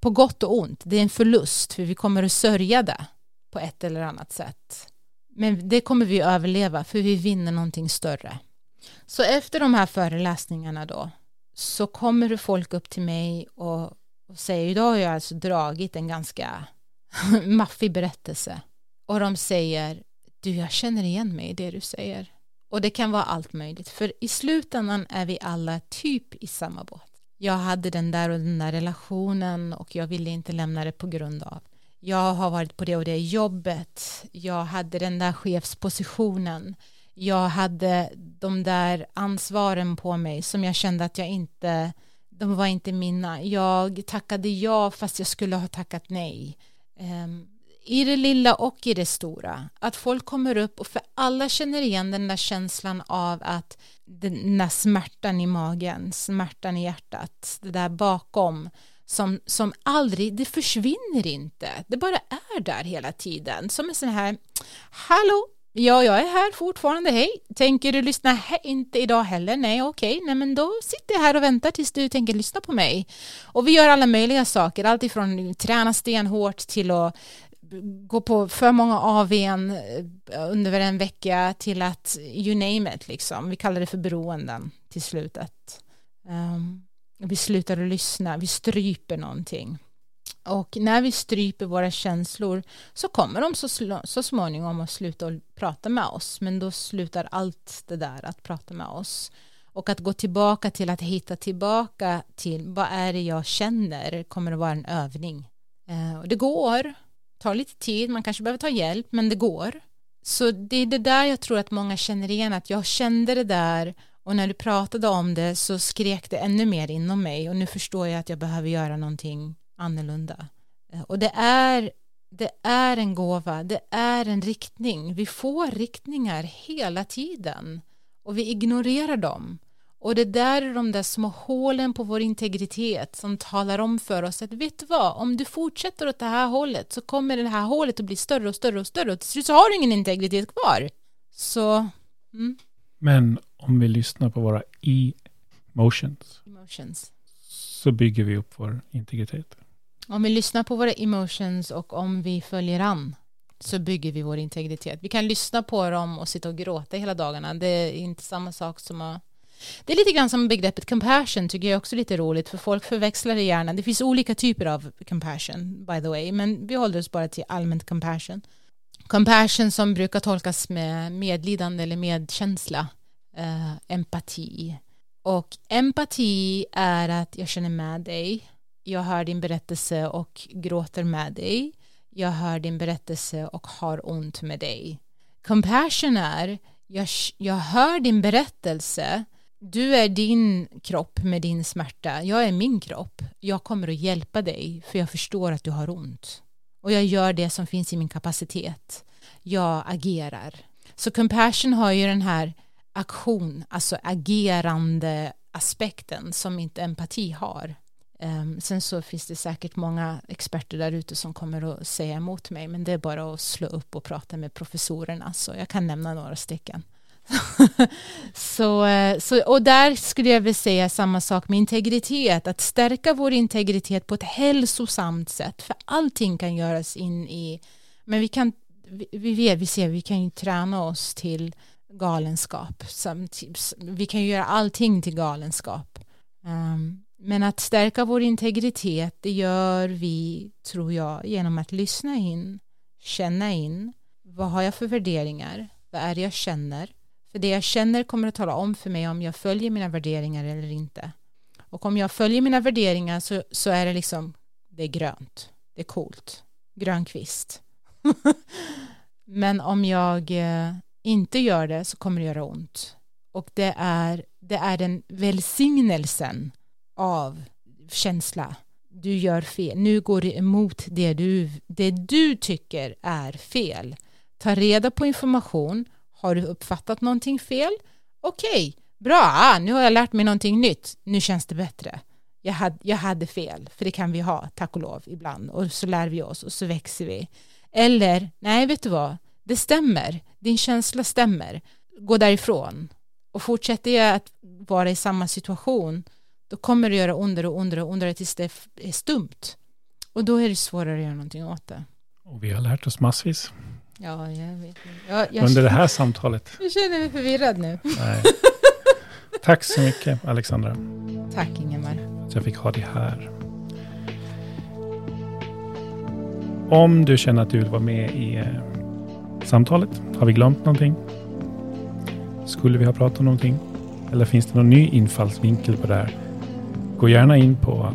på gott och ont. Det är en förlust för vi kommer att sörja det på ett eller annat sätt. Men det kommer vi överleva för vi vinner någonting större. Så efter de här föreläsningarna då så kommer det folk upp till mig och, och säger idag har jag alltså dragit en ganska maffig berättelse och de säger du jag känner igen mig i det du säger och det kan vara allt möjligt för i slutändan är vi alla typ i samma båt jag hade den där och den där relationen och jag ville inte lämna det på grund av jag har varit på det och det jobbet. Jag hade den där chefspositionen. Jag hade de där ansvaren på mig som jag kände att jag inte de var inte mina. Jag tackade ja fast jag skulle ha tackat nej. Um, i det lilla och i det stora. Att folk kommer upp och för alla känner igen den där känslan av att den där smärtan i magen smärtan i hjärtat det där bakom som, som aldrig, det försvinner inte det bara är där hela tiden som en sån här hallå Ja, jag är här fortfarande. Hej, tänker du lyssna? Hej, inte idag heller. Nej, okej, nej, men då sitter jag här och väntar tills du tänker lyssna på mig. Och vi gör alla möjliga saker, alltifrån träna stenhårt till att gå på för många AVn eh, under en vecka till att you name it liksom. Vi kallar det för beroenden till slutet. Um, vi slutar att lyssna, vi stryper någonting. Och när vi stryper våra känslor så kommer de så, så småningom att sluta att prata med oss. Men då slutar allt det där att prata med oss. Och att gå tillbaka till att hitta tillbaka till vad är det jag känner kommer att vara en övning. Eh, och det går, tar lite tid, man kanske behöver ta hjälp, men det går. Så det är det där jag tror att många känner igen, att jag kände det där och när du pratade om det så skrek det ännu mer inom mig och nu förstår jag att jag behöver göra någonting annorlunda. Eh, och det är, det är en gåva, det är en riktning. Vi får riktningar hela tiden och vi ignorerar dem. Och det där är de där små hålen på vår integritet som talar om för oss att vet du vad, om du fortsätter åt det här hållet så kommer det här hålet att bli större och större och större och till slut så har du ingen integritet kvar. Så, mm. Men om vi lyssnar på våra emotions, emotions så bygger vi upp vår integritet. Om vi lyssnar på våra emotions och om vi följer an så bygger vi vår integritet. Vi kan lyssna på dem och sitta och gråta hela dagarna. Det är inte samma sak som att det är lite grann som begreppet compassion tycker jag också är lite roligt för folk förväxlar det gärna. Det finns olika typer av compassion by the way men vi håller oss bara till allmänt compassion. Compassion som brukar tolkas med medlidande eller medkänsla, eh, empati. Och empati är att jag känner med dig, jag hör din berättelse och gråter med dig. Jag hör din berättelse och har ont med dig. Compassion är, jag, jag hör din berättelse. Du är din kropp med din smärta. Jag är min kropp. Jag kommer att hjälpa dig för jag förstår att du har ont. Och jag gör det som finns i min kapacitet. Jag agerar. Så compassion har ju den här aktion, alltså agerande aspekten som inte empati har. Ehm, sen så finns det säkert många experter där ute som kommer att säga emot mig men det är bara att slå upp och prata med professorerna så jag kan nämna några stycken. så, eh, så, och där skulle jag vilja säga samma sak med integritet, att stärka vår integritet på ett hälsosamt sätt för allting kan göras in i, men vi kan, vi, vi vet, vi ser, vi kan ju träna oss till galenskap, typ vi kan ju göra allting till galenskap. Um, men att stärka vår integritet det gör vi, tror jag, genom att lyssna in, känna in. Vad har jag för värderingar? Vad är det jag känner? För det jag känner kommer att tala om för mig om jag följer mina värderingar eller inte. Och om jag följer mina värderingar så, så är det liksom, det är grönt, det är coolt, grön kvist. Men om jag eh, inte gör det så kommer det göra ont. Och det är, det är den välsignelsen av känsla. Du gör fel. Nu går det emot det du, det du tycker är fel. Ta reda på information. Har du uppfattat någonting fel? Okej, okay, bra. Ah, nu har jag lärt mig någonting nytt. Nu känns det bättre. Jag hade, jag hade fel, för det kan vi ha, tack och lov, ibland. Och så lär vi oss och så växer vi. Eller, nej, vet du vad? Det stämmer. Din känsla stämmer. Gå därifrån. Och fortsätter jag att vara i samma situation då kommer det göra ondare och ondare och ondare tills det är stumt. Och då är det svårare att göra någonting åt det. Och vi har lärt oss massvis Ja, jag vet. Jag, jag, under det här samtalet. jag känner mig förvirrad nu. Nej. Tack så mycket Alexandra. Tack Ingemar. att jag fick ha det här. Om du känner att du vill vara med i eh, samtalet, har vi glömt någonting? Skulle vi ha pratat om någonting? Eller finns det någon ny infallsvinkel på det här? Gå gärna in på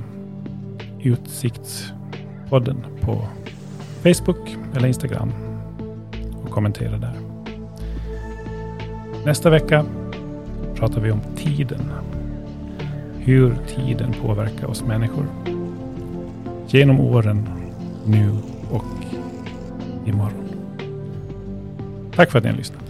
Utsiktspodden på Facebook eller Instagram och kommentera där. Nästa vecka pratar vi om tiden. Hur tiden påverkar oss människor. Genom åren, nu och imorgon. Tack för att ni har lyssnat.